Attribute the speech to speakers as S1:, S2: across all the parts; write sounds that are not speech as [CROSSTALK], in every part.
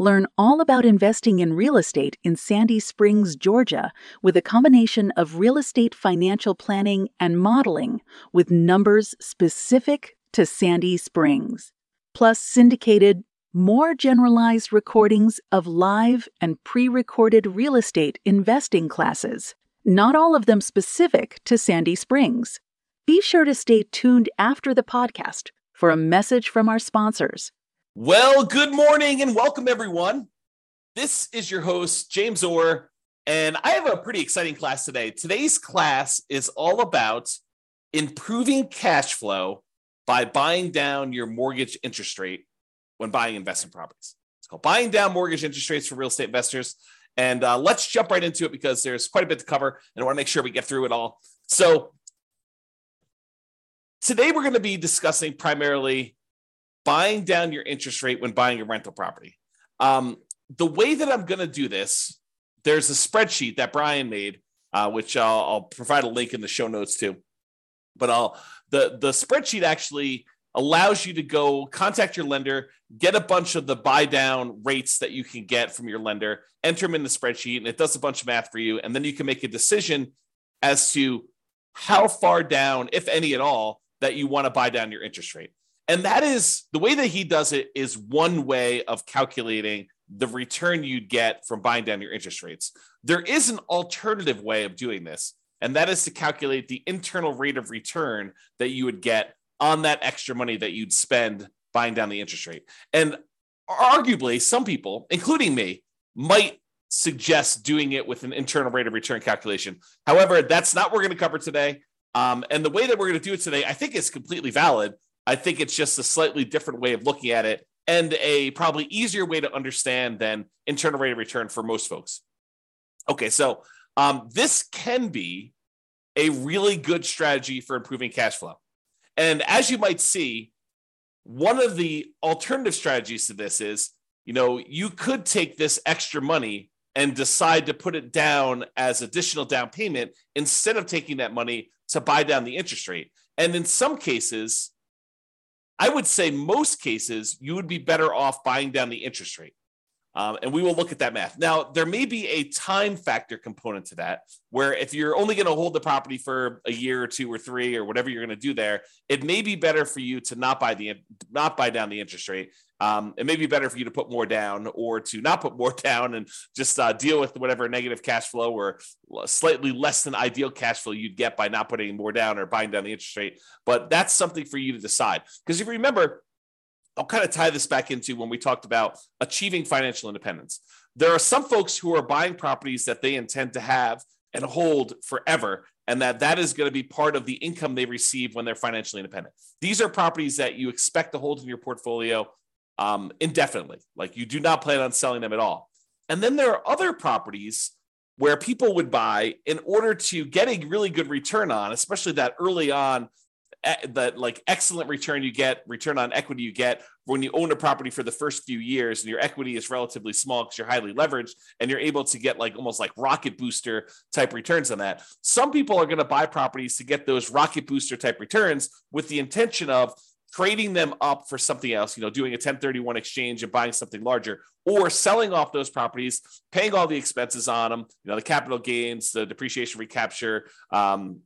S1: Learn all about investing in real estate in Sandy Springs, Georgia, with a combination of real estate financial planning and modeling with numbers specific to Sandy Springs, plus syndicated, more generalized recordings of live and pre recorded real estate investing classes, not all of them specific to Sandy Springs. Be sure to stay tuned after the podcast for a message from our sponsors.
S2: Well, good morning and welcome, everyone. This is your host, James Orr, and I have a pretty exciting class today. Today's class is all about improving cash flow by buying down your mortgage interest rate when buying investment properties. It's called Buying Down Mortgage Interest Rates for Real Estate Investors. And uh, let's jump right into it because there's quite a bit to cover, and I want to make sure we get through it all. So, today we're going to be discussing primarily buying down your interest rate when buying a rental property. Um, the way that I'm going to do this, there's a spreadsheet that Brian made, uh, which I'll, I'll, provide a link in the show notes to. But I'll the the spreadsheet actually allows you to go contact your lender, get a bunch of the buy down rates that you can get from your lender, enter them in the spreadsheet, and it does a bunch of math for you, and then you can make a decision as to how far down, if any at all, that you want to buy down your interest rate. And that is the way that he does it is one way of calculating the return you'd get from buying down your interest rates. There is an alternative way of doing this, and that is to calculate the internal rate of return that you would get on that extra money that you'd spend buying down the interest rate. And arguably, some people, including me, might suggest doing it with an internal rate of return calculation. However, that's not what we're going to cover today. Um, and the way that we're going to do it today, I think is completely valid. I think it's just a slightly different way of looking at it and a probably easier way to understand than internal rate of return for most folks. Okay, so um, this can be a really good strategy for improving cash flow. And as you might see, one of the alternative strategies to this is, you know, you could take this extra money and decide to put it down as additional down payment instead of taking that money to buy down the interest rate. And in some cases, I would say most cases you would be better off buying down the interest rate. Um, and we will look at that math. Now, there may be a time factor component to that, where if you're only going to hold the property for a year or two or three or whatever you're going to do there, it may be better for you to not buy the not buy down the interest rate. Um, it may be better for you to put more down or to not put more [LAUGHS] down and just uh, deal with whatever negative cash flow or slightly less than ideal cash flow you'd get by not putting more down or buying down the interest rate. But that's something for you to decide. Because if you remember, I'll kind of tie this back into when we talked about achieving financial independence. There are some folks who are buying properties that they intend to have and hold forever and that that is going to be part of the income they receive when they're financially independent. These are properties that you expect to hold in your portfolio um, indefinitely. Like you do not plan on selling them at all. And then there are other properties where people would buy in order to get a really good return on, especially that early on that like excellent return you get, return on equity you get when you own a property for the first few years and your equity is relatively small because you're highly leveraged and you're able to get like almost like rocket booster type returns on that. Some people are going to buy properties to get those rocket booster type returns with the intention of trading them up for something else, you know, doing a 1031 exchange and buying something larger, or selling off those properties, paying all the expenses on them, you know, the capital gains, the depreciation recapture, um,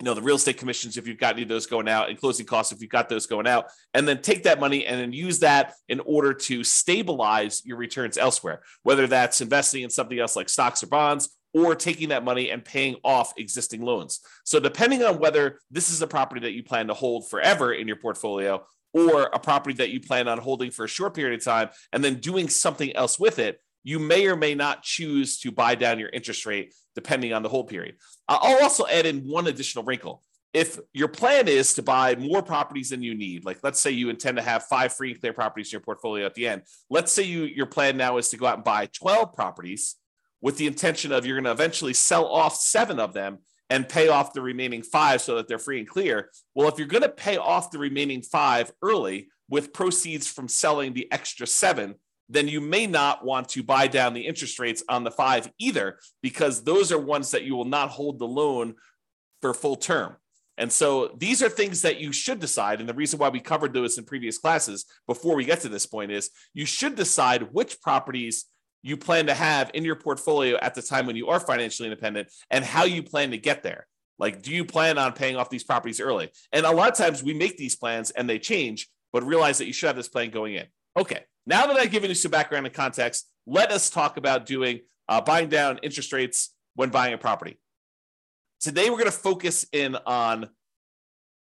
S2: you know the real estate commissions if you've got any of those going out and closing costs if you've got those going out and then take that money and then use that in order to stabilize your returns elsewhere whether that's investing in something else like stocks or bonds or taking that money and paying off existing loans. So depending on whether this is a property that you plan to hold forever in your portfolio or a property that you plan on holding for a short period of time and then doing something else with it you may or may not choose to buy down your interest rate depending on the hold period. I'll also add in one additional wrinkle. If your plan is to buy more properties than you need, like let's say you intend to have five free and clear properties in your portfolio at the end, let's say you your plan now is to go out and buy 12 properties. with the intention of you're going to eventually sell off seven of them and pay off the remaining five so that they're free and clear. Well, if you're going to pay off the remaining five early with proceeds from selling the extra seven, then you may not want to buy down the interest rates on the five either, because those are ones that you will not hold the loan for full term. And so these are things that you should decide. And the reason why we covered those in previous classes before we get to this point is you should decide which properties you plan to have in your portfolio at the time when you are financially independent and how you plan to get there. Like, do you plan on paying off these properties early? And a lot of times we make these plans and they change, but realize that you should have this plan going in. Okay, now that I've given you some background and context, let us talk about doing uh, buying down interest rates when buying a property. Today, we're going to focus in on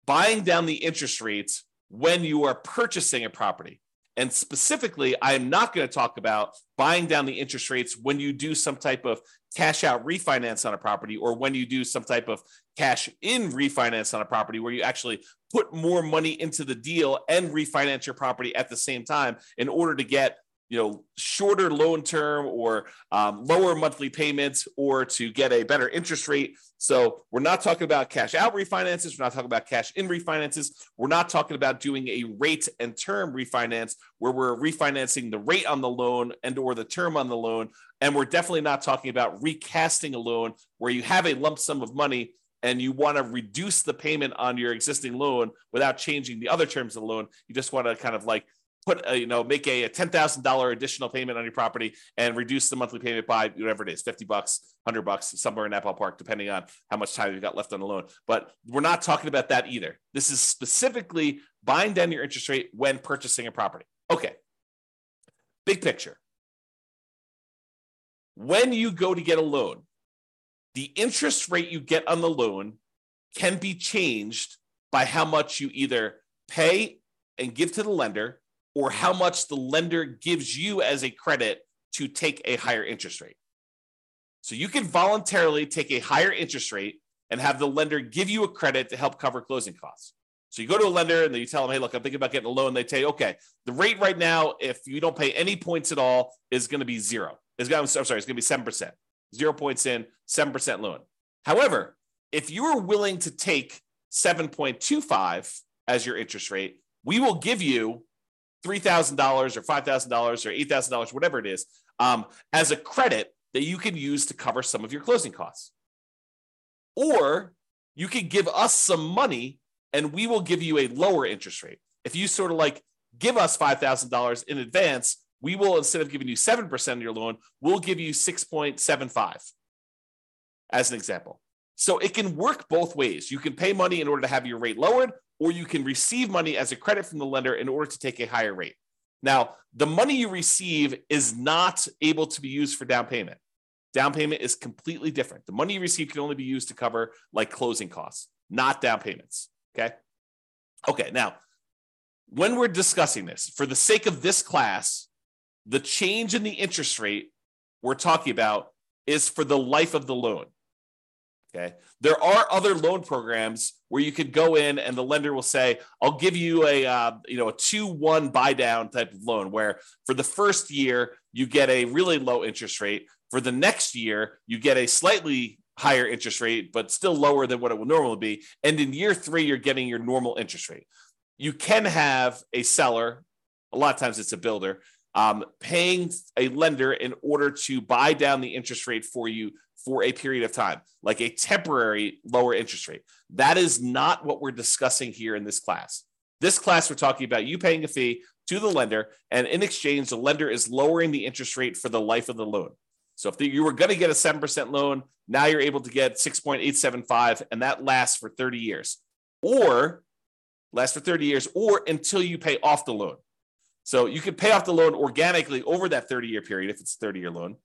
S2: buying down the interest rates when you are purchasing a property. And specifically, I am not going to talk about buying down the interest rates when you do some type of cash out refinance on a property or when you do some type of cash in refinance on a property where you actually put more money into the deal and refinance your property at the same time in order to get you know shorter loan term or um, lower monthly payments or to get a better interest rate. So we're not talking about cash out refinances. We're not talking about cash in refinances. We're not talking about doing a rate and term refinance where we're refinancing the rate on the loan and or the term on the loan. And we're definitely not talking about recasting a loan where you have a lump sum of money and you want to reduce the payment on your existing loan without changing the other terms of the loan. You just want to kind of like put a, you know make a, a ten thousand dollar additional payment on your property and reduce the monthly payment by whatever it is fifty bucks, hundred bucks, somewhere in that ballpark, depending on how much time you've got left on the loan. But we're not talking about that either. This is specifically buying down your interest rate when purchasing a property. Okay, big picture. When you go to get a loan, the interest rate you get on the loan can be changed by how much you either pay and give to the lender or how much the lender gives you as a credit to take a higher interest rate. So you can voluntarily take a higher interest rate and have the lender give you a credit to help cover closing costs. So you go to a lender and you tell them, hey, look, I'm thinking about getting a loan. They tell you, okay, the rate right now, if you don't pay any points at all, is going to be zero. It's going to, I'm sorry, it's going to be 7%. Zero points in, 7% loan. However, if you are willing to take 7.25 as your interest rate, we will give you $3,000 or $5,000 or $8,000, whatever it is, um, as a credit that you can use to cover some of your closing costs. Or you can give us some money and we will give you a lower interest rate. If you sort of like give us $5,000 in advance, we will, instead of giving you 7% of your loan, we'll give you 6.75 as an example. So it can work both ways. You can pay money in order to have your rate lowered, or you can receive money as a credit from the lender in order to take a higher rate. Now, the money you receive is not able to be used for down payment. Down payment is completely different. The money you receive can only be used to cover like closing costs, not down payments. Okay. Okay. Now, when we're discussing this, for the sake of this class, the change in the interest rate we're talking about is for the life of the loan. Okay. There are other loan programs where you could go in and the lender will say, "I'll give you a uh, you know a two one buy down type of loan, where for the first year you get a really low interest rate. For the next year you get a slightly higher interest rate, but still lower than what it would normally be. And in year three you're getting your normal interest rate. You can have a seller. A lot of times it's a builder um, paying a lender in order to buy down the interest rate for you for a period of time, like a temporary lower interest rate. That is not what we're discussing here in this class. This class, we're talking about you paying a fee to the lender, and in exchange, the lender is lowering the interest rate for the life of the loan. So if you were going to get a 7% loan, now you're able to get 6.875, and that lasts for 30 years, or lasts for 30 years, or until you pay off the loan. So you can pay off the loan organically over that 30 year period if it's a 30 year loan.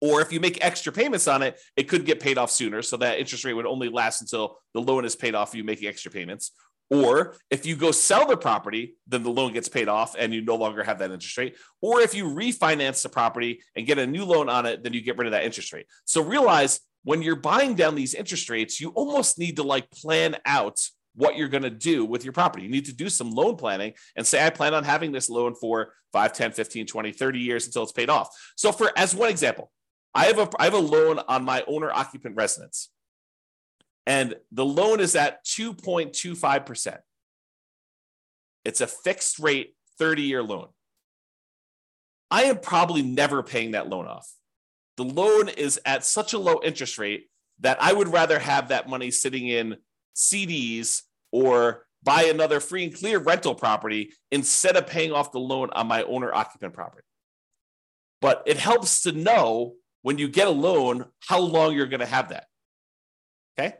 S2: Or if you make extra payments on it, it could get paid off sooner. So that interest rate would only last until the loan is paid off, you making extra payments. Or if you go sell the property, then the loan gets paid off and you no longer have that interest rate. Or if you refinance the property and get a new loan on it, then you get rid of that interest rate. So realize when you're buying down these interest rates, you almost need to like plan out what you're going to do with your property. You need to do some loan planning and say, I plan on having this loan for 5, 10, 15, 20, 30 years until it's paid off. So, for as one example, I have a I have a loan on my owner occupant residence. And the loan is at 2.25%. It's a fixed rate 30 year loan. I am probably never paying that loan off. The loan is at such a low interest rate that I would rather have that money sitting in CDs or buy another free and clear rental property instead of paying off the loan on my owner occupant property. But it helps to know when you get a loan how long you're going to have that. Okay.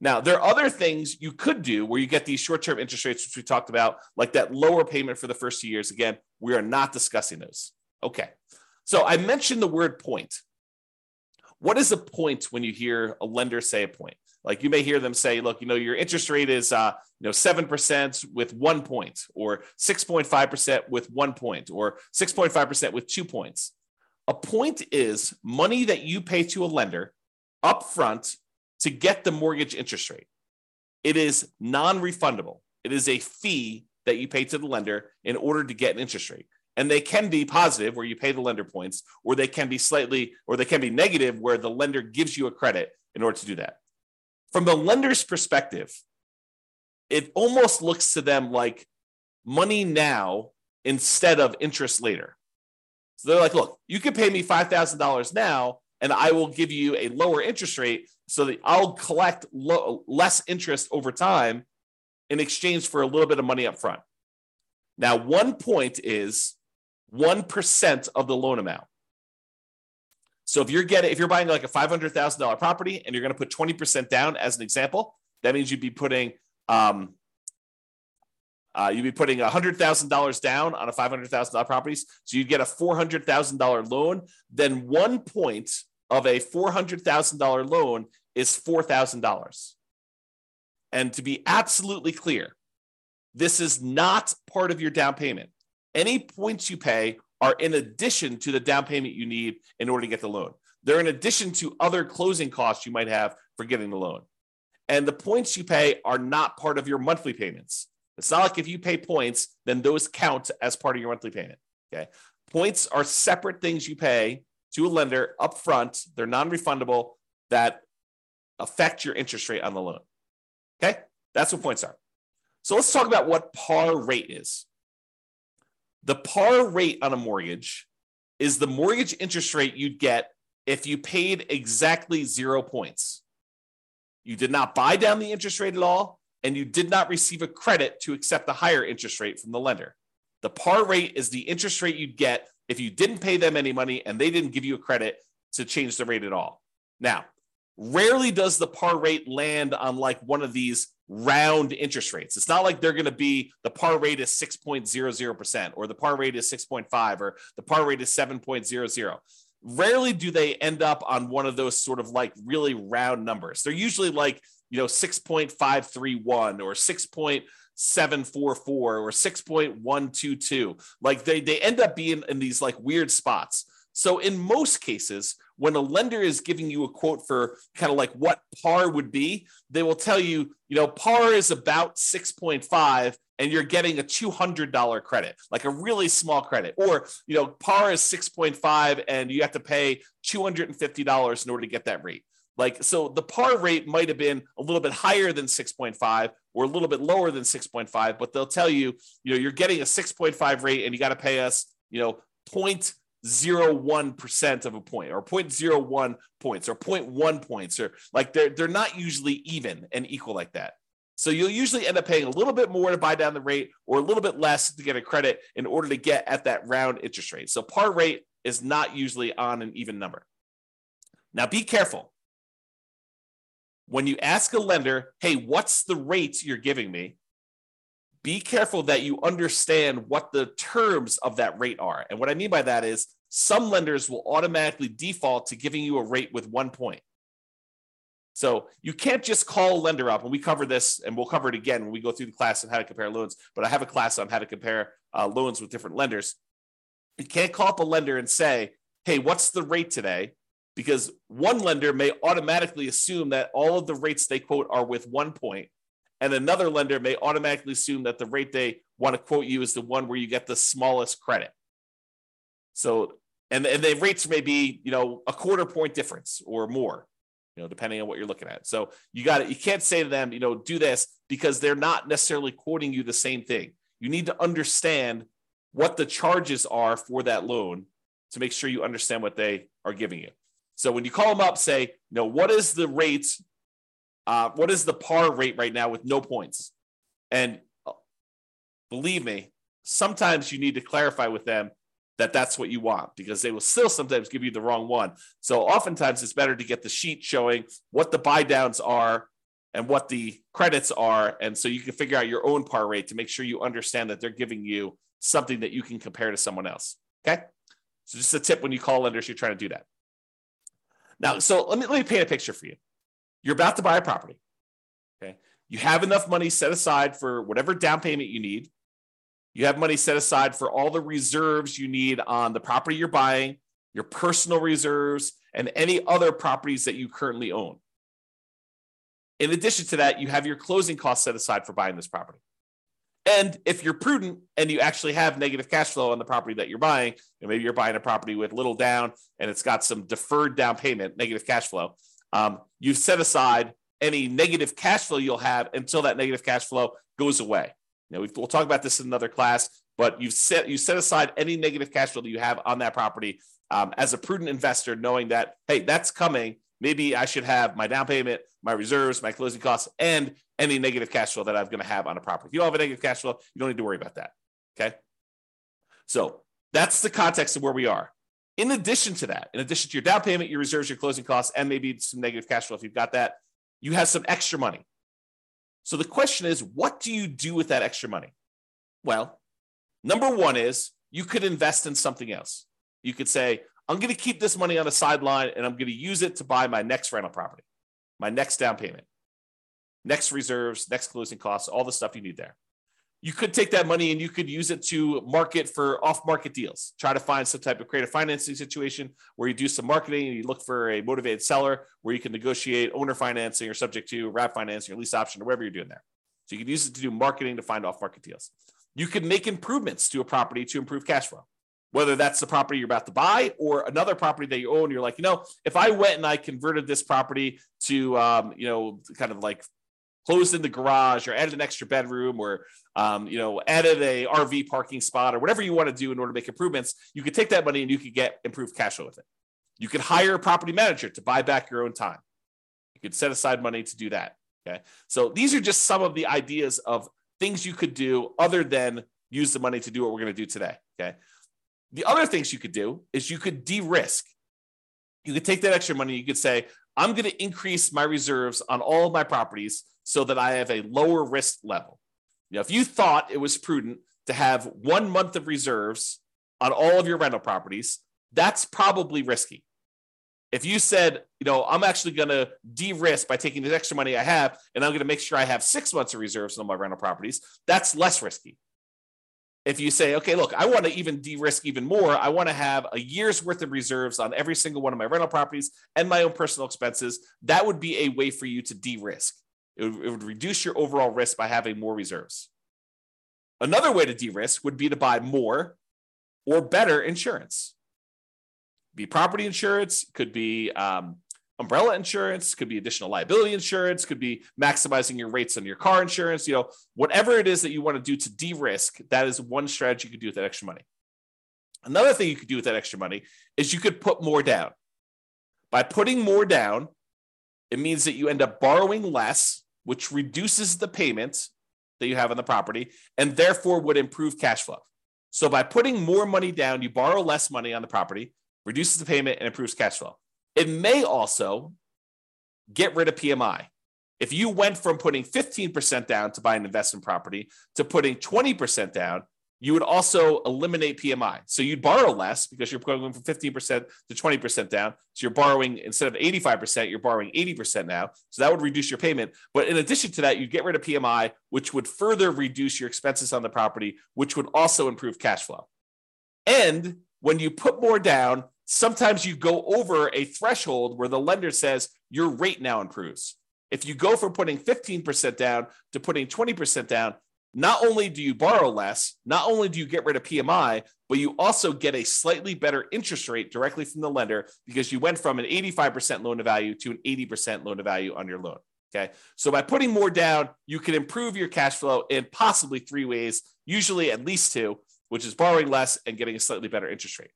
S2: Now, there are other things you could do where you get these short term interest rates, which we talked about, like that lower payment for the first two years. Again, we are not discussing those. Okay. So I mentioned the word point. What is a point when you hear a lender say a point? Like you may hear them say, look, you know, your interest rate is, uh, you know, 7% with one point, or 6.5% with one point, or 6.5% with two points. A point is money that you pay to a lender upfront to get the mortgage interest rate. It is non refundable, it is a fee that you pay to the lender in order to get an interest rate. And they can be positive where you pay the lender points, or they can be slightly, or they can be negative where the lender gives you a credit in order to do that. From the lender's perspective, it almost looks to them like money now instead of interest later. So they're like, look, you can pay me $5,000 now, and I will give you a lower interest rate so that I'll collect lo- less interest over time in exchange for a little bit of money up front. Now, one point is 1% of the loan amount. So if you're getting if you're buying like a $500,000 property and you're going to put 20% down as an example, that means you'd be putting um, uh, you'd be putting $100,000 down on a $500,000 properties. So you'd get a $400,000 loan. Then one point of a $400,000 loan is $4,000. And to be absolutely clear, this is not part of your down payment. Any points you pay are in addition to the down payment you need in order to get the loan. They're in addition to other closing costs you might have for getting the loan. And the points you pay are not part of your monthly payments. It's not like if you pay points, then those count as part of your monthly payment. Okay. Points are separate things you pay to a lender upfront. They're non-refundable that affect your interest rate on the loan. Okay, that's what points are. So let's talk about what par rate is. The par rate on a mortgage is the mortgage interest rate you'd get if you paid exactly zero points. You did not buy down the interest rate at all, and you did not receive a credit to accept the higher interest rate from the lender. The par rate is the interest rate you'd get if you didn't pay them any money and they didn't give you a credit to change the rate at all. Now, rarely does the par rate land on like one of these round interest rates. It's not like they're going to be the par rate is 6.00% or the par rate is 6.5 or the par rate is 7.00. Rarely do they end up on one of those sort of like really round numbers. They're usually like, you know, 6.531 or 6 seven four four or six point one two two. Like they they end up being in these like weird spots. So in most cases, when a lender is giving you a quote for kind of like what par would be, they will tell you, you know, par is about 6.5 and you're getting a $200 credit, like a really small credit. Or, you know, par is 6.5 and you have to pay $250 in order to get that rate. Like, so the par rate might have been a little bit higher than 6.5 or a little bit lower than 6.5, but they'll tell you, you know, you're getting a 6.5 rate and you got to pay us, you know, 0.01% of a point or 0.01 points or 0.1 points or like they're, they're not usually even and equal like that. So you'll usually end up paying a little bit more to buy down the rate or a little bit less to get a credit in order to get at that round interest rate. So par rate is not usually on an even number. Now be careful when you ask a lender, hey, what's the rate you're giving me? Be careful that you understand what the terms of that rate are. And what I mean by that is some lenders will automatically default to giving you a rate with one point. So you can't just call a lender up, and we cover this, and we'll cover it again when we go through the class on how to compare loans. But I have a class on how to compare uh, loans with different lenders. You can't call up a lender and say, "Hey, what's the rate today?" because one lender may automatically assume that all of the rates they quote are with one point, and another lender may automatically assume that the rate they want to quote you is the one where you get the smallest credit. So, and, and the rates may be, you know, a quarter point difference or more, you know, depending on what you're looking at. So you got to, you can't say to them, you know, do this because they're not necessarily quoting you the same thing. You need to understand what the charges are for that loan to make sure you understand what they are giving you. So when you call them up, say, you know, what is the rate? Uh, what is the par rate right now with no points? And uh, believe me, sometimes you need to clarify with them that that's what you want because they will still sometimes give you the wrong one. So oftentimes it's better to get the sheet showing what the buy downs are and what the credits are. And so you can figure out your own par rate to make sure you understand that they're giving you something that you can compare to someone else. Okay. So just a tip when you call lenders, you're trying to do that. Now, so let me let me paint a picture for you. You're about to buy a property. Okay. You have enough money set aside for whatever down payment you need. You have money set aside for all the reserves you need on the property you're buying, your personal reserves, and any other properties that you currently own. In addition to that, you have your closing costs set aside for buying this property. And if you're prudent and you actually have negative cash flow on the property that you're buying, and maybe you're buying a property with little down and it's got some deferred down payment, negative cash flow, um, you've set aside any negative cash flow you'll have until that negative cash flow goes away. Now we'll talk about this in another class, but you've set you set aside any negative cash flow that you have on that property um, as a prudent investor, knowing that hey, that's coming. Maybe I should have my down payment, my reserves, my closing costs, and any negative cash flow that I'm going to have on a property. If you don't have a negative cash flow, you don't need to worry about that. Okay. So that's the context of where we are. In addition to that, in addition to your down payment, your reserves, your closing costs, and maybe some negative cash flow, if you've got that, you have some extra money. So the question is, what do you do with that extra money? Well, number one is you could invest in something else. You could say, I'm going to keep this money on the sideline and I'm going to use it to buy my next rental property, my next down payment next reserves, next closing costs, all the stuff you need there. You could take that money and you could use it to market for off market deals. Try to find some type of creative financing situation where you do some marketing and you look for a motivated seller where you can negotiate owner financing or subject to wrap financing or lease option or whatever you're doing there. So you can use it to do marketing to find off market deals. You can make improvements to a property to improve cash flow whether that's the property you're about to buy or another property that you own. You're like, you know, if I went and I converted this property to, um, you know, kind of like closed in the garage or added an extra bedroom or um, you know added a rv parking spot or whatever you want to do in order to make improvements you could take that money and you could get improved cash flow with it. You could hire a property manager to buy back your own time. You could set aside money to do that okay? So these are just some of the ideas of things you could do other than use the money to do what we're going to do today okay? The other things you could do is you could de-risk you could take that extra money you could say i'm going to increase my reserves on all of my properties so that I have a lower risk level. Now, if you thought it was prudent to have one month of reserves on all of your rental properties, that's probably risky. If you said, you know, I'm actually going to de-risk by taking the extra money I have, and I'm going to make sure I have six months of reserves on my rental properties, that's less risky. If you say, okay, look, I want to even de-risk even more, I want to have a year's worth of reserves on every single one of my rental properties and my own personal expenses, that would be a way for you to de-risk. It would, it would reduce your overall risk by having more reserves. Another way to de risk would be to buy more or better insurance. Be property insurance, could be um, umbrella insurance, could be additional liability insurance, could be maximizing your rates on your car insurance. You know, whatever it is that you want to do to de risk, that is one strategy you could do with that extra money. Another thing you could do with that extra money is you could put more down. By putting more down, it means that you end up borrowing less which reduces the payment that you have on the property and therefore would improve cash flow. So by putting more money down, you borrow less money on the property, reduces the payment, and improves cash flow. It may also get rid of PMI. If you went from putting 15% down to buy an investment property to putting 20% down, you would also eliminate PMI. So you'd borrow less because you're going from 15% to 20% down. So you're borrowing instead of 85%, you're borrowing 80% now. So that would reduce your payment. But in addition to that, you'd get rid of PMI, which would further reduce your expenses on the property, which would also improve cash flow. And when you put more down, sometimes you go over a threshold where the lender says your rate now improves. If you go from putting 15% down to putting 20% down, not only do you borrow less, not only do you get rid of PMI, but you also get a slightly better interest rate directly from the lender because you went from an 85% loan to value to an 80% loan to value on your loan. Okay. So by putting more down, you can improve your cash flow in possibly three ways, usually at least two, which is borrowing less and getting a slightly better interest rate.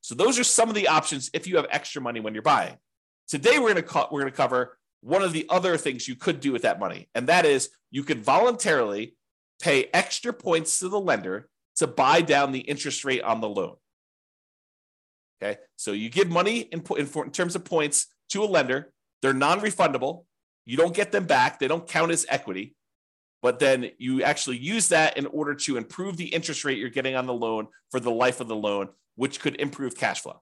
S2: So those are some of the options if you have extra money when you're buying. Today we're going to co- we're going to cover one of the other things you could do with that money, and that is you could voluntarily pay extra points to the lender to buy down the interest rate on the loan. Okay, so you give money in, in, in terms of points to a lender, they're non refundable. You don't get them back, they don't count as equity, but then you actually use that in order to improve the interest rate you're getting on the loan for the life of the loan, which could improve cash flow.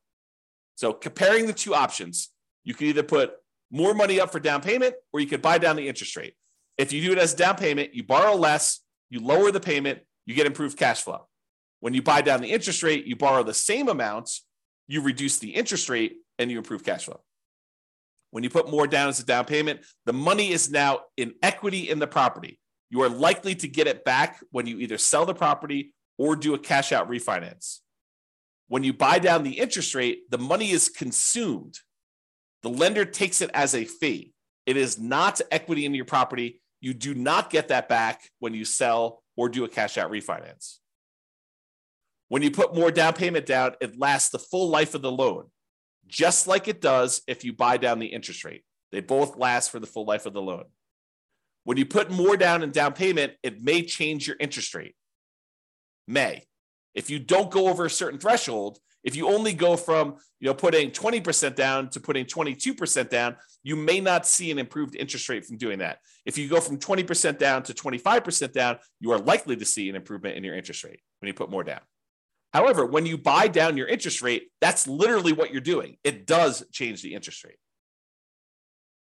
S2: So, comparing the two options, you can either put more money up for down payment or you could buy down the interest rate. If you do it as down payment, you borrow less, you lower the payment, you get improved cash flow. When you buy down the interest rate, you borrow the same amounts, you reduce the interest rate, and you improve cash flow. When you put more down as a down payment, the money is now in equity in the property. You are likely to get it back when you either sell the property or do a cash out refinance. When you buy down the interest rate, the money is consumed. The lender takes it as a fee. It is not equity in your property. You do not get that back when you sell or do a cash out refinance. When you put more down payment down, it lasts the full life of the loan, just like it does if you buy down the interest rate. They both last for the full life of the loan. When you put more down in down payment, it may change your interest rate. May. If you don't go over a certain threshold, if you only go from you know putting 20% down to putting 22% down, you may not see an improved interest rate from doing that. If you go from 20% down to 25% down, you are likely to see an improvement in your interest rate when you put more down. However, when you buy down your interest rate, that's literally what you're doing. It does change the interest rate.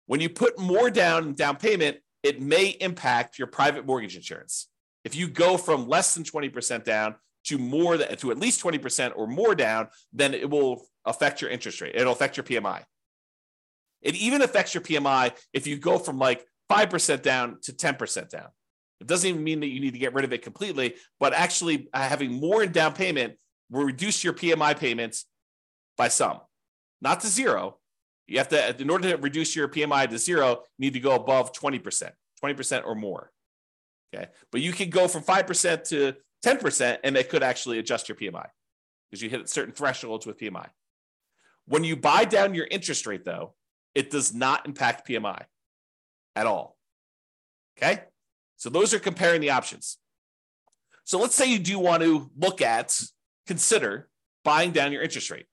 S2: When you put more down down payment, it may impact your private mortgage insurance. If you go from less than 20% down to more than to at least 20% or more down, then it will affect your interest rate. It'll affect your PMI. It even affects your PMI if you go from like 5% down to 10% down. It doesn't even mean that you need to get rid of it completely, but actually uh, having more in down payment will reduce your PMI payments by some, not to zero. You have to, in order to reduce your PMI to zero, you need to go above 20%, 20% or more. Okay. But you can go from 5% to 10%, and they could actually adjust your PMI because you hit certain thresholds with PMI. When you buy down your interest rate, though, it does not impact PMI at all. Okay. So those are comparing the options. So let's say you do want to look at, consider buying down your interest rate.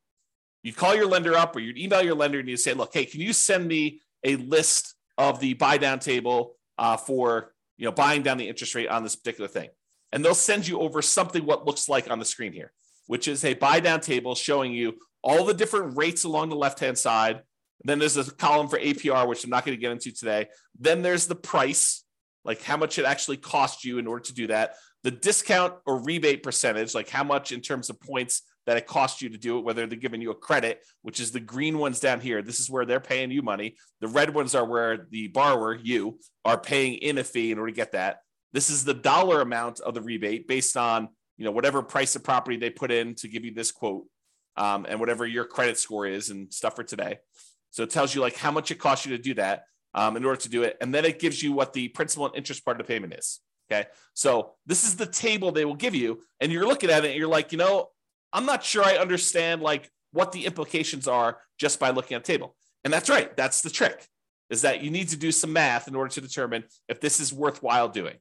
S2: You call your lender up or you email your lender and you say, look, hey, can you send me a list of the buy down table uh, for you know buying down the interest rate on this particular thing? And they'll send you over something what looks like on the screen here, which is a buy down table showing you all the different rates along the left hand side. Then there's a column for APR, which I'm not going to get into today. Then there's the price, like how much it actually cost you in order to do that, the discount or rebate percentage, like how much in terms of points that it costs you to do it, whether they're giving you a credit, which is the green ones down here. This is where they're paying you money. The red ones are where the borrower, you, are paying in a fee in order to get that. This is the dollar amount of the rebate based on you know whatever price of property they put in to give you this quote, um, and whatever your credit score is and stuff for today. So it tells you like how much it costs you to do that um, in order to do it. And then it gives you what the principal and interest part of the payment is. Okay. So this is the table they will give you. And you're looking at it and you're like, you know, I'm not sure I understand like what the implications are just by looking at the table. And that's right. That's the trick is that you need to do some math in order to determine if this is worthwhile doing.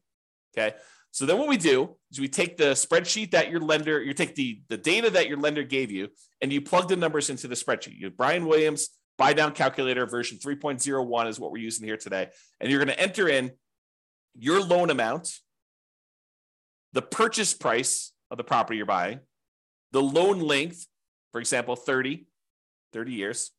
S2: Okay. So then what we do is we take the spreadsheet that your lender, you take the, the data that your lender gave you and you plug the numbers into the spreadsheet. You Brian Williams buy down calculator version 3.01 is what we're using here today. And you're going to enter in your loan amount, the purchase price of the property you're buying, the loan length, for example, 30, 30 years,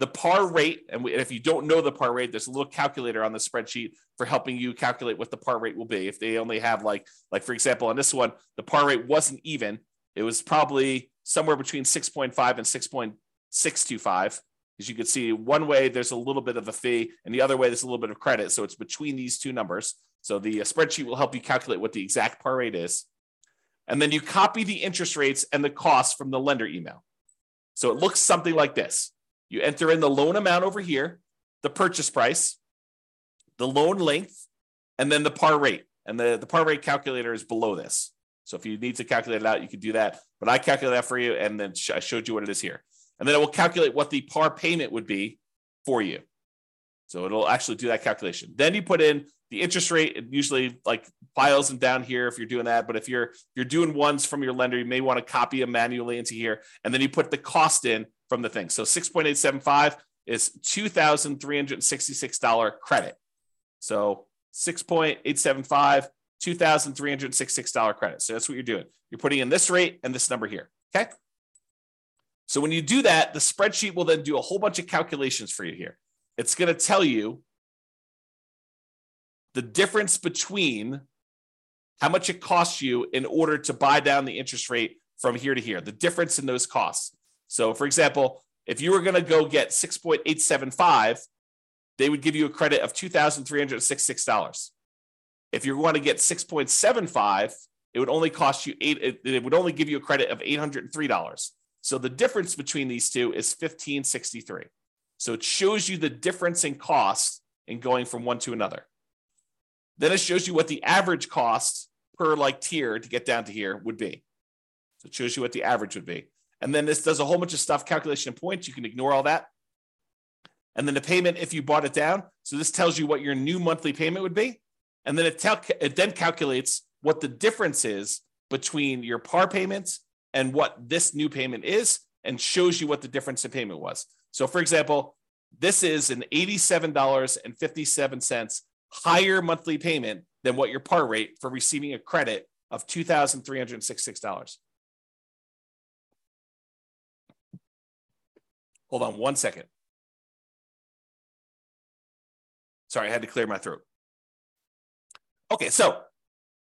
S2: the par rate. And, we, and if you don't know the par rate, there's a little calculator on the spreadsheet for helping you calculate what the par rate will be. If they only have like, like for example, on this one, the par rate wasn't even, it was probably somewhere between 6.5 and 6.625 as you can see, one way there's a little bit of a fee, and the other way there's a little bit of credit. So it's between these two numbers. So the uh, spreadsheet will help you calculate what the exact par rate is. And then you copy the interest rates and the costs from the lender email. So it looks something like this. You enter in the loan amount over here, the purchase price, the loan length, and then the par rate. And the, the par rate calculator is below this. So if you need to calculate it out, you can do that. But I calculate that for you, and then I showed you what it is here. And then it will calculate what the par payment would be for you. So it'll actually do that calculation. Then you put in the interest rate. It usually like files them down here if you're doing that. But if you're if you're doing ones from your lender, you may want to copy them manually into here. And then you put the cost in from the thing. So 6.875 is $2,366 credit. So 6.875 $2,366 credit. So that's what you're doing. You're putting in this rate and this number here. Okay. So when you do that, the spreadsheet will then do a whole bunch of calculations for you here. It's going to tell you the difference between how much it costs you in order to buy down the interest rate from here to here, the difference in those costs. So, for example, if you were going to go get 6.875, they would give you a credit of $2,366. If you want to get 6.75, it would only cost you eight, it, it would only give you a credit of $803. So the difference between these two is 1563. So it shows you the difference in cost in going from one to another. Then it shows you what the average cost per like tier to get down to here would be. So it shows you what the average would be. And then this does a whole bunch of stuff, calculation of points. You can ignore all that. And then the payment, if you bought it down. So this tells you what your new monthly payment would be and then it, tel- it then calculates what the difference is between your par payments and what this new payment is and shows you what the difference in payment was. So, for example, this is an $87.57 higher monthly payment than what your par rate for receiving a credit of $2,366. Hold on one second. Sorry, I had to clear my throat. Okay, so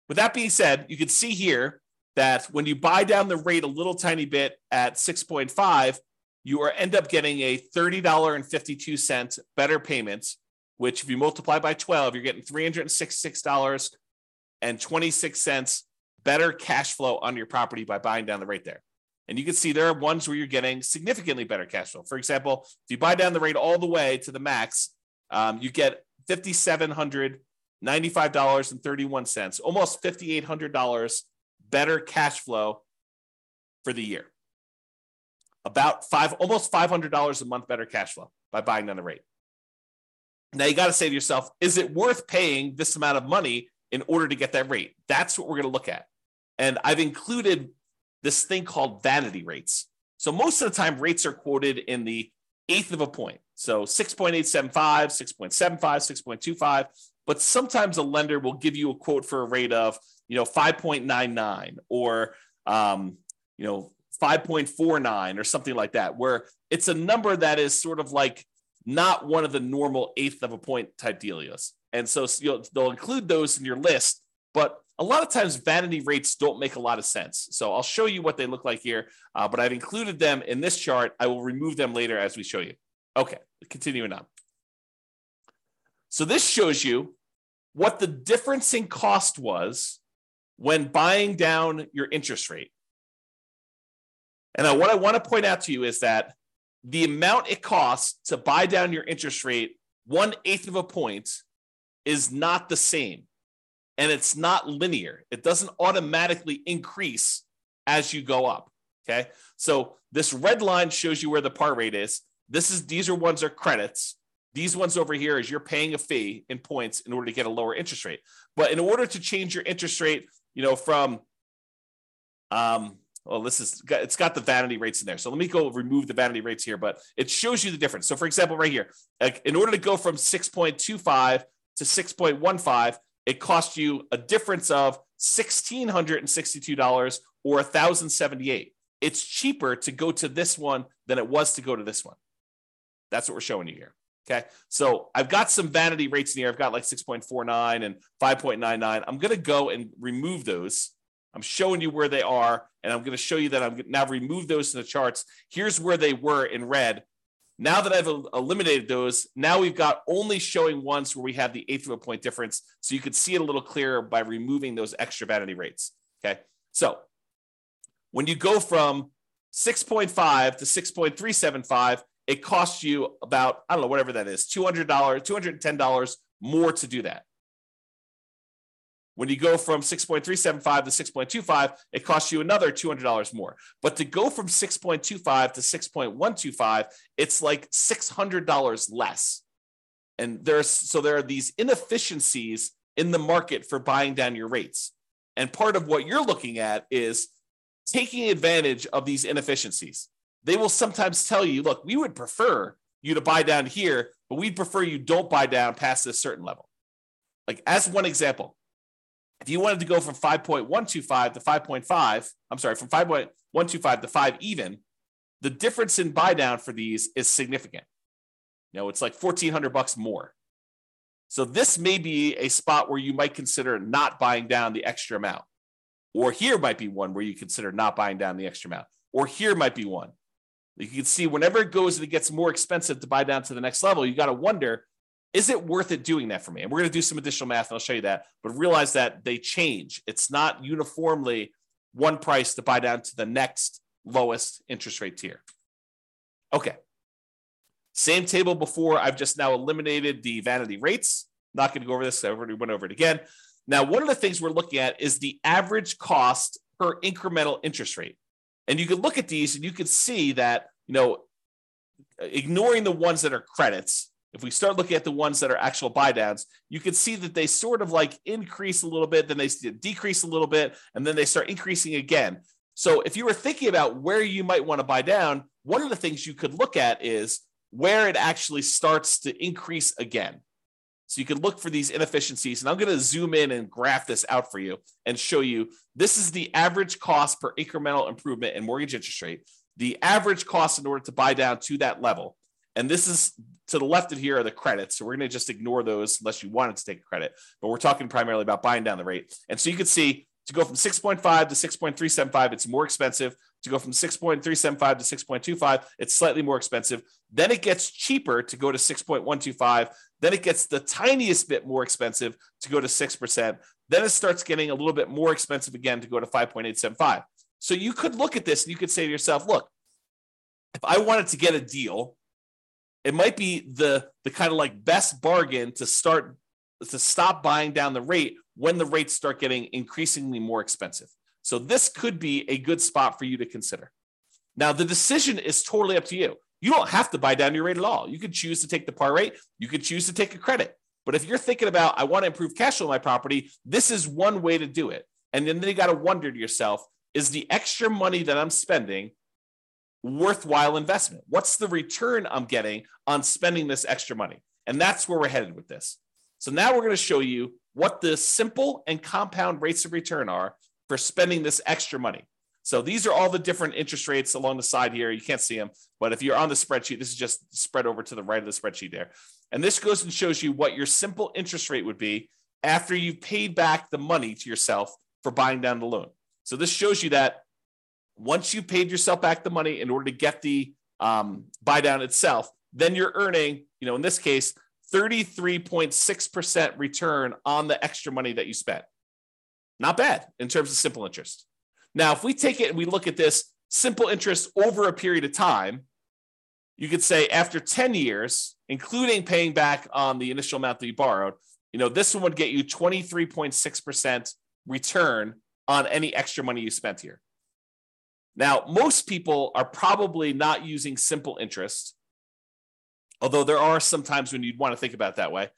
S2: with that being said, you can see here that when you buy down the rate a little tiny bit at 6.5, you are end up getting a $30.52 better payment, which if you multiply by 12, you're getting $366.26 better cash flow on your property by buying down the rate there. And you can see there are ones where you're getting significantly better cash flow. For example, if you buy down the rate all the way to the max, um, you get 5,700 $95.31, almost $5,800 better cash flow for the year. About five, almost $500 a month better cash flow by buying down the rate. Now you got to say to yourself, is it worth paying this amount of money in order to get that rate? That's what we're going to look at. And I've included this thing called vanity rates. So most of the time, rates are quoted in the eighth of a point. So 6.875, 6.75, 6.25 but sometimes a lender will give you a quote for a rate of you know 5.99 or um, you know 5.49 or something like that where it's a number that is sort of like not one of the normal eighth of a point type deals and so they'll include those in your list but a lot of times vanity rates don't make a lot of sense so i'll show you what they look like here uh, but i've included them in this chart i will remove them later as we show you okay continuing on so this shows you what the difference in cost was when buying down your interest rate. And now, what I want to point out to you is that the amount it costs to buy down your interest rate one eighth of a point is not the same. And it's not linear. It doesn't automatically increase as you go up. Okay. So this red line shows you where the par rate is. This is these are ones are credits. These ones over here is you're paying a fee in points in order to get a lower interest rate. But in order to change your interest rate, you know, from um, well, this is it's got the vanity rates in there. So let me go remove the vanity rates here, but it shows you the difference. So for example, right here, like in order to go from 6.25 to 6.15, it costs you a difference of $1,662 or 1078 It's cheaper to go to this one than it was to go to this one. That's what we're showing you here. Okay. So I've got some vanity rates in here. I've got like 6.49 and 5.99. I'm going to go and remove those. I'm showing you where they are, and I'm going to show you that I'm now remove those in the charts. Here's where they were in red Now that I've eliminated those, now we've got only showing once where we have the eighth of a point difference. So you could see it a little clearer by removing those extra vanity rates. Okay. So when you go from 6.5 to 6.375, it costs you about, I don't know, whatever that is, $200, $210 more to do that. When you go from 6.375 to 6.25, it costs you another $200 more. But to go from 6.25 to 6.125, it's like $600 less. And there's so there are these inefficiencies in the market for buying down your rates. And part of what you're looking at is taking advantage of these inefficiencies. They will sometimes tell you, look, we would prefer you to buy down here, but we'd prefer you don't buy down past this certain level. Like, as one example, if you wanted to go from 5.125 to 5.5, I'm sorry, from 5.125 to 5 even, the difference in buy down for these is significant. You know, it's like 1400 bucks more. So this may be a spot where you might consider not buying down the extra amount. Or here might be one where you consider not buying down the extra amount. Or here might be one. You can see whenever it goes and it gets more expensive to buy down to the next level, you got to wonder is it worth it doing that for me? And we're going to do some additional math and I'll show you that. But realize that they change. It's not uniformly one price to buy down to the next lowest interest rate tier. Okay. Same table before. I've just now eliminated the vanity rates. Not going to go over this. I already went over it again. Now, one of the things we're looking at is the average cost per incremental interest rate. And you can look at these and you can see that, you know, ignoring the ones that are credits, if we start looking at the ones that are actual buy downs, you can see that they sort of like increase a little bit, then they decrease a little bit, and then they start increasing again. So if you were thinking about where you might want to buy down, one of the things you could look at is where it actually starts to increase again. So you can look for these inefficiencies. And I'm going to zoom in and graph this out for you and show you this is the average cost per incremental improvement in mortgage interest rate, the average cost in order to buy down to that level. And this is to the left of here are the credits. So we're going to just ignore those unless you wanted to take a credit. But we're talking primarily about buying down the rate. And so you can see to go from 6.5 to 6.375, it's more expensive. To go from 6.375 to 6.25, it's slightly more expensive. Then it gets cheaper to go to 6.125. Then it gets the tiniest bit more expensive to go to 6%. Then it starts getting a little bit more expensive again to go to 5.875. So you could look at this and you could say to yourself, look, if I wanted to get a deal it might be the the kind of like best bargain to start to stop buying down the rate when the rates start getting increasingly more expensive. So this could be a good spot for you to consider. Now the decision is totally up to you. You don't have to buy down your rate at all. You could choose to take the par rate. You could choose to take a credit. But if you're thinking about I want to improve cash flow on my property, this is one way to do it. And then you got to wonder to yourself, is the extra money that I'm spending worthwhile investment? What's the return I'm getting on spending this extra money? And that's where we're headed with this. So now we're going to show you what the simple and compound rates of return are for spending this extra money. So these are all the different interest rates along the side here. You can't see them, but if you're on the spreadsheet, this is just spread over to the right of the spreadsheet there. And this goes and shows you what your simple interest rate would be after you've paid back the money to yourself for buying down the loan. So this shows you that once you paid yourself back the money in order to get the um, buy down itself, then you're earning, you know, in this case, 33.6% return on the extra money that you spent. Not bad in terms of simple interest. Now, if we take it and we look at this simple interest over a period of time, you could say after 10 years, including paying back on the initial amount that you borrowed, you know, this one would get you 23.6% return on any extra money you spent here. Now, most people are probably not using simple interest, although there are some times when you'd want to think about it that way.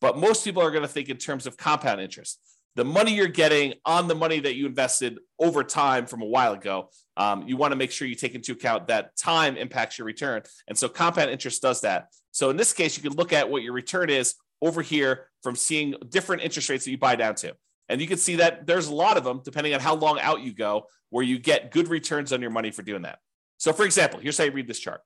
S2: But most people are going to think in terms of compound interest. The money you're getting on the money that you invested over time from a while ago, um, you want to make sure you take into account that time impacts your return. And so compound interest does that. So in this case, you can look at what your return is over here from seeing different interest rates that you buy down to. And you can see that there's a lot of them, depending on how long out you go, where you get good returns on your money for doing that. So, for example, here's how you read this chart.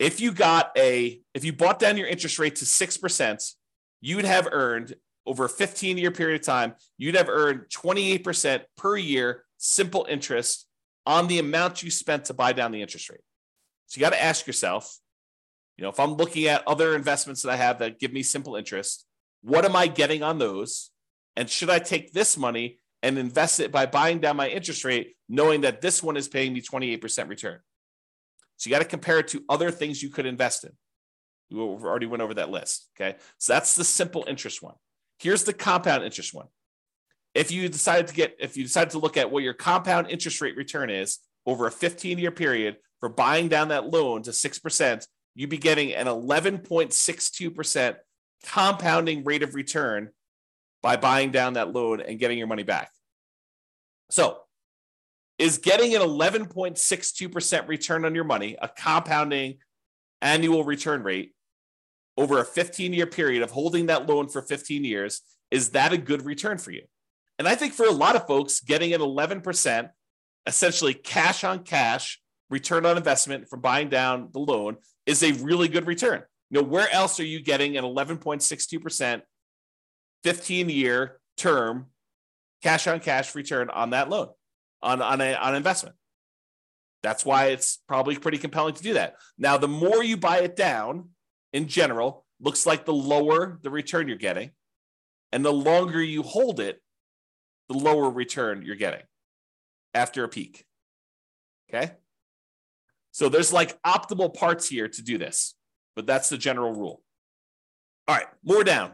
S2: If you got a, if you bought down your interest rate to 6%, you'd have earned over a 15 year period of time, you'd have earned 28% per year simple interest on the amount you spent to buy down the interest rate. So you got to ask yourself, you know, if I'm looking at other investments that I have that give me simple interest, what am I getting on those? And should I take this money and invest it by buying down my interest rate, knowing that this one is paying me 28% return? So you got to compare it to other things you could invest in. We already went over that list. Okay. So that's the simple interest one. Here's the compound interest one. If you decided to get, if you decided to look at what your compound interest rate return is over a 15 year period for buying down that loan to 6%, you'd be getting an 11.62% compounding rate of return by buying down that loan and getting your money back. So, is getting an 11.62% return on your money, a compounding annual return rate over a 15 year period of holding that loan for 15 years, is that a good return for you? And I think for a lot of folks, getting an 11%, essentially cash on cash return on investment from buying down the loan is a really good return. You know, where else are you getting an 11.62% 15 year term cash on cash return on that loan, on, on, a, on investment? That's why it's probably pretty compelling to do that. Now, the more you buy it down in general, looks like the lower the return you're getting. And the longer you hold it, the lower return you're getting after a peak. Okay. So there's like optimal parts here to do this, but that's the general rule. All right, more down.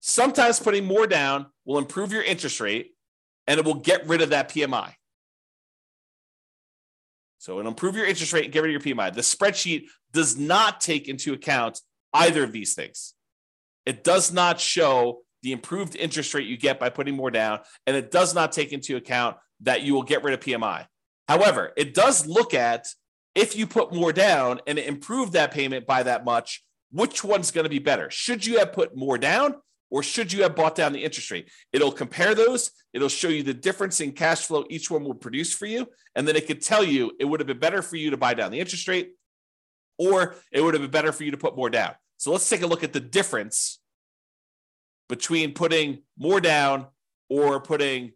S2: Sometimes putting more down will improve your interest rate and it will get rid of that PMI. So it'll improve your interest rate and get rid of your PMI. The spreadsheet does not take into account either of these things. It does not show the improved interest rate you get by putting more down, and it does not take into account that you will get rid of PMI. However, it does look at if you put more down and improve that payment by that much, which one's going to be better? Should you have put more down or should you have bought down the interest rate? It'll compare those. It'll show you the difference in cash flow each one would produce for you. And then it could tell you it would have been better for you to buy down the interest rate or it would have been better for you to put more down. So let's take a look at the difference between putting more down or putting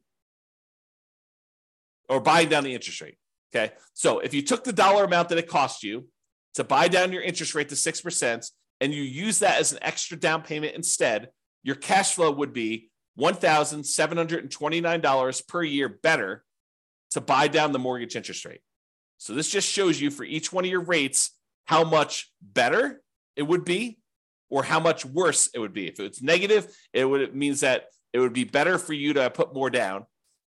S2: or buying down the interest rate. Okay. So if you took the dollar amount that it cost you to buy down your interest rate to 6% and you use that as an extra down payment instead, your cash flow would be $1,729 per year better to buy down the mortgage interest rate. So this just shows you for each one of your rates how much better it would be or how much worse it would be. If it's negative, it would it means that it would be better for you to put more down.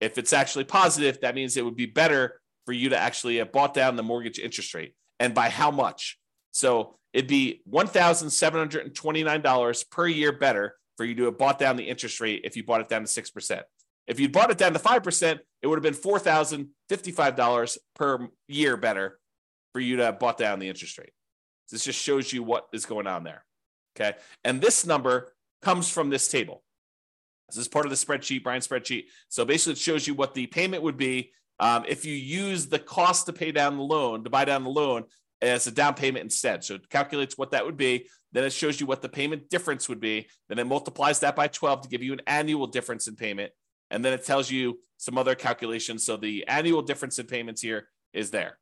S2: If it's actually positive, that means it would be better for you to actually have bought down the mortgage interest rate. And by how much? So it'd be $1,729 per year better for you to have bought down the interest rate if you bought it down to 6%. If you bought it down to 5%, it would have been $4,055 per year better for you to have bought down the interest rate. This just shows you what is going on there. Okay. And this number comes from this table. This is part of the spreadsheet, Brian's spreadsheet. So basically, it shows you what the payment would be um, if you use the cost to pay down the loan, to buy down the loan as a down payment instead. So it calculates what that would be. Then it shows you what the payment difference would be. Then it multiplies that by 12 to give you an annual difference in payment. And then it tells you some other calculations. So the annual difference in payments here is there.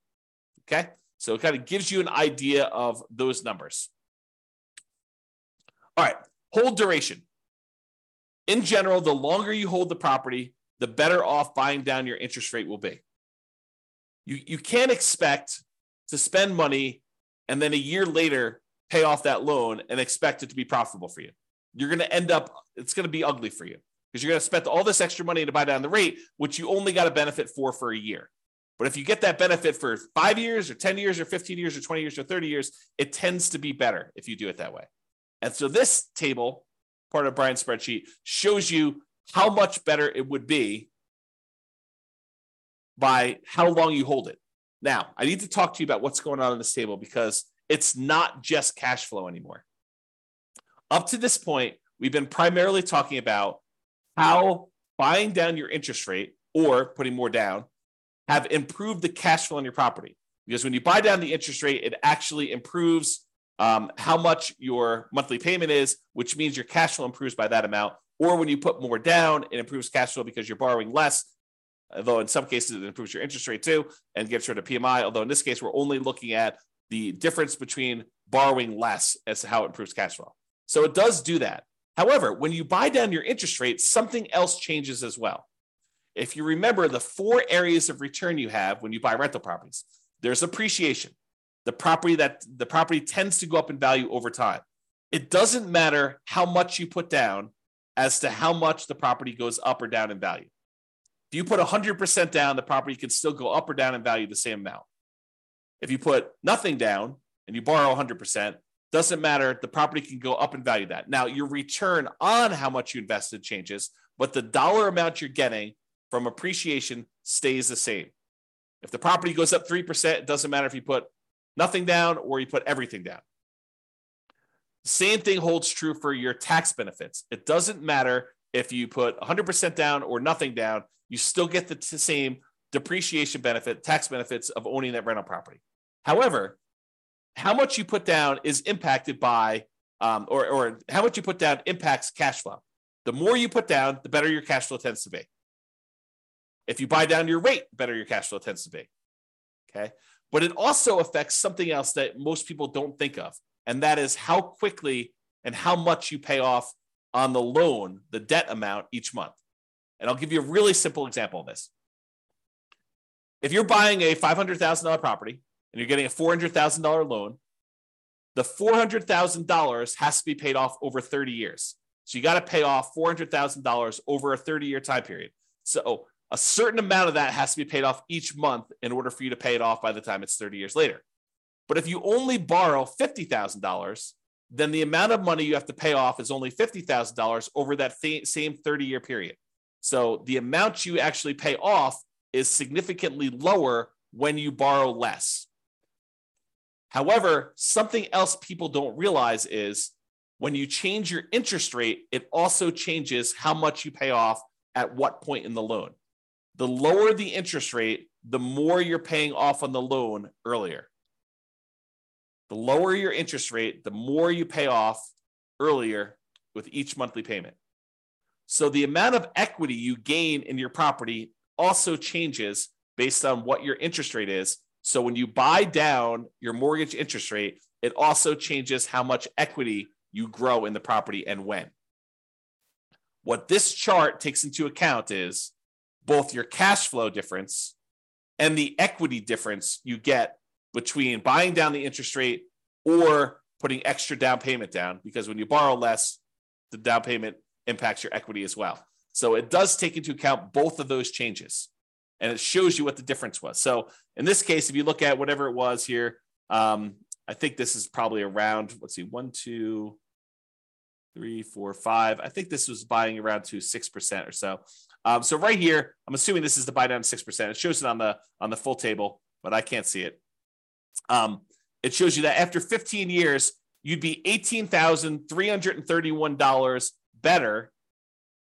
S2: Okay. So it kind of gives you an idea of those numbers. All right, hold duration. In general, the longer you hold the property, the better off buying down your interest rate will be. You, you can't expect to spend money and then a year later pay off that loan and expect it to be profitable for you. You're going to end up, it's going to be ugly for you because you're going to spend all this extra money to buy down the rate, which you only got a benefit for for a year. But if you get that benefit for five years or 10 years or 15 years or 20 years or 30 years, it tends to be better if you do it that way. And so this table, part of Brian's spreadsheet, shows you how much better it would be by how long you hold it. Now, I need to talk to you about what's going on in this table because it's not just cash flow anymore. Up to this point, we've been primarily talking about how buying down your interest rate or putting more down have improved the cash flow on your property. Because when you buy down the interest rate, it actually improves um, how much your monthly payment is, which means your cash flow improves by that amount. Or when you put more down, it improves cash flow because you're borrowing less, although in some cases it improves your interest rate too and gets rid of PMI. Although in this case, we're only looking at the difference between borrowing less as to how it improves cash flow. So it does do that. However, when you buy down your interest rate, something else changes as well. If you remember the four areas of return you have when you buy rental properties, there's appreciation. The property that the property tends to go up in value over time. It doesn't matter how much you put down as to how much the property goes up or down in value. If you put 100% down, the property can still go up or down in value the same amount. If you put nothing down and you borrow 100%, doesn't matter. The property can go up in value that. Now, your return on how much you invested changes, but the dollar amount you're getting from appreciation stays the same. If the property goes up 3%, it doesn't matter if you put nothing down or you put everything down. Same thing holds true for your tax benefits. It doesn't matter if you put 100% down or nothing down, you still get the t- same depreciation benefit, tax benefits of owning that rental property. However, how much you put down is impacted by, um, or, or how much you put down impacts cash flow. The more you put down, the better your cash flow tends to be. If you buy down your rate, better your cash flow tends to be. Okay. But it also affects something else that most people don't think of and that is how quickly and how much you pay off on the loan, the debt amount each month. And I'll give you a really simple example of this. If you're buying a $500,000 property and you're getting a $400,000 loan, the $400,000 has to be paid off over 30 years. So you got to pay off $400,000 over a 30 year time period. So a certain amount of that has to be paid off each month in order for you to pay it off by the time it's 30 years later. But if you only borrow $50,000, then the amount of money you have to pay off is only $50,000 over that th- same 30 year period. So the amount you actually pay off is significantly lower when you borrow less. However, something else people don't realize is when you change your interest rate, it also changes how much you pay off at what point in the loan. The lower the interest rate, the more you're paying off on the loan earlier. The lower your interest rate, the more you pay off earlier with each monthly payment. So the amount of equity you gain in your property also changes based on what your interest rate is. So when you buy down your mortgage interest rate, it also changes how much equity you grow in the property and when. What this chart takes into account is both your cash flow difference and the equity difference you get between buying down the interest rate or putting extra down payment down because when you borrow less, the down payment impacts your equity as well. So it does take into account both of those changes and it shows you what the difference was. So in this case, if you look at whatever it was here, um, I think this is probably around, let's see, one, two, three, four, five. I think this was buying around to 6% or so. Um, so right here, I'm assuming this is the buy down 6%. It shows it on the on the full table, but I can't see it. Um, it shows you that after 15 years, you'd be $18,331 better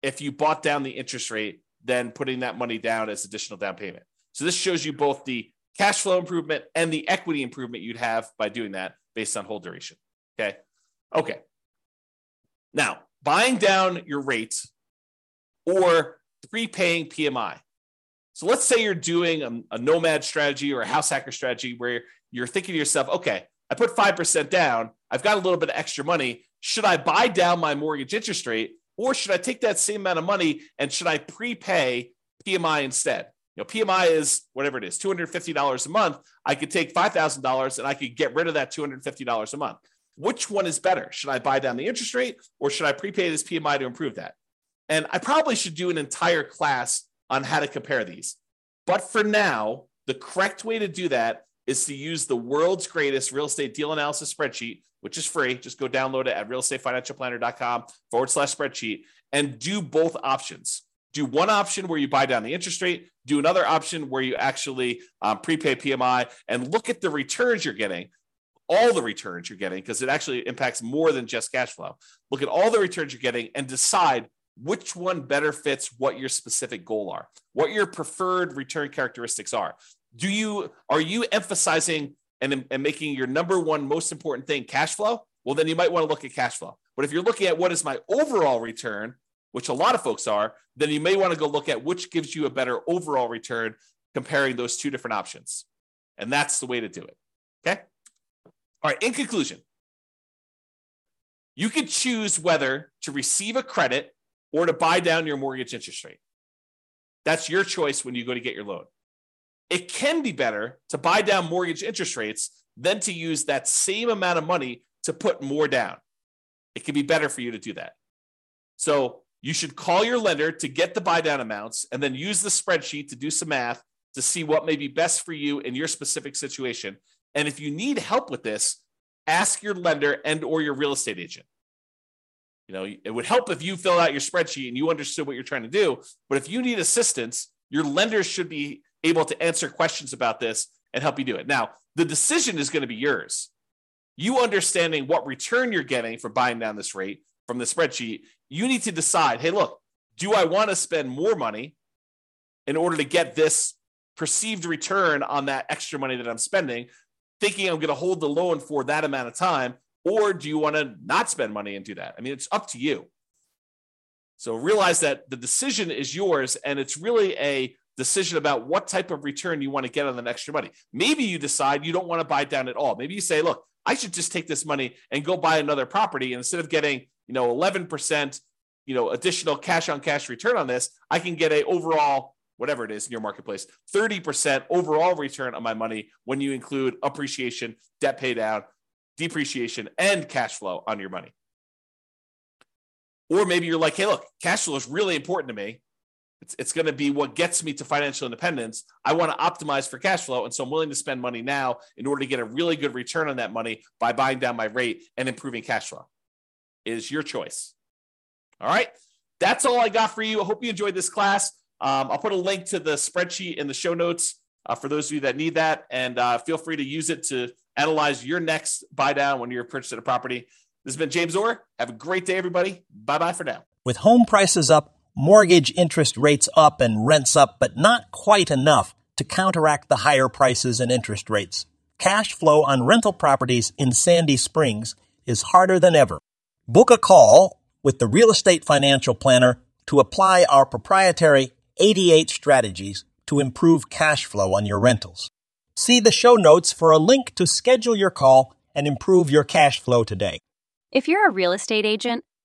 S2: if you bought down the interest rate than putting that money down as additional down payment. So this shows you both the cash flow improvement and the equity improvement you'd have by doing that based on hold duration. Okay. Okay. Now, buying down your rate or prepaying PMI. So let's say you're doing a, a, nomad strategy or a house hacker strategy where you're thinking to yourself, okay, I put 5% down. I've got a little bit of extra money. Should I buy down my mortgage interest rate or should I take that same amount of money and should I prepay PMI instead? You know, PMI is whatever it is, $250 a month. I could take $5,000 and I could get rid of that $250 a month. Which one is better? Should I buy down the interest rate or should I prepay this PMI to improve that? And I probably should do an entire class on how to compare these. But for now, the correct way to do that is to use the world's greatest real estate deal analysis spreadsheet, which is free. Just go download it at realestatefinancialplanner.com forward slash spreadsheet and do both options. Do one option where you buy down the interest rate, do another option where you actually um, prepay PMI and look at the returns you're getting, all the returns you're getting, because it actually impacts more than just cash flow. Look at all the returns you're getting and decide which one better fits what your specific goal are, what your preferred return characteristics are. Do you are you emphasizing and, and making your number one most important thing cash flow? Well, then you might want to look at cash flow. But if you're looking at what is my overall return, which a lot of folks are, then you may want to go look at which gives you a better overall return comparing those two different options. And that's the way to do it. Okay. All right. In conclusion, you can choose whether to receive a credit or to buy down your mortgage interest rate. That's your choice when you go to get your loan. It can be better to buy down mortgage interest rates than to use that same amount of money to put more down. It can be better for you to do that. So you should call your lender to get the buy down amounts and then use the spreadsheet to do some math to see what may be best for you in your specific situation. And if you need help with this, ask your lender and or your real estate agent. You know, it would help if you fill out your spreadsheet and you understood what you're trying to do. But if you need assistance, your lender should be able to answer questions about this and help you do it. Now, the decision is going to be yours. You understanding what return you're getting for buying down this rate from the spreadsheet, you need to decide hey, look, do I want to spend more money in order to get this perceived return on that extra money that I'm spending, thinking I'm going to hold the loan for that amount of time? Or do you want to not spend money and do that? I mean, it's up to you. So realize that the decision is yours and it's really a decision about what type of return you want to get on that extra money. Maybe you decide you don't want to buy down at all. Maybe you say, look, I should just take this money and go buy another property. And instead of getting, you know, 11%, you know, additional cash on cash return on this, I can get a overall whatever it is in your marketplace, 30% overall return on my money when you include appreciation, debt pay down, depreciation, and cash flow on your money. Or maybe you're like, hey, look, cash flow is really important to me. It's, it's going to be what gets me to financial independence. I want to optimize for cash flow. And so I'm willing to spend money now in order to get a really good return on that money by buying down my rate and improving cash flow. It is your choice. All right. That's all I got for you. I hope you enjoyed this class. Um, I'll put a link to the spreadsheet in the show notes uh, for those of you that need that. And uh, feel free to use it to analyze your next buy down when you're purchasing a property. This has been James Orr. Have a great day, everybody. Bye bye for now.
S3: With home prices up, mortgage interest rates up, and rents up, but not quite enough to counteract the higher prices and interest rates. Cash flow on rental properties in Sandy Springs is harder than ever. Book a call with the Real Estate Financial Planner to apply our proprietary 88 strategies to improve cash flow on your rentals. See the show notes for a link to schedule your call and improve your cash flow today.
S4: If you're a real estate agent,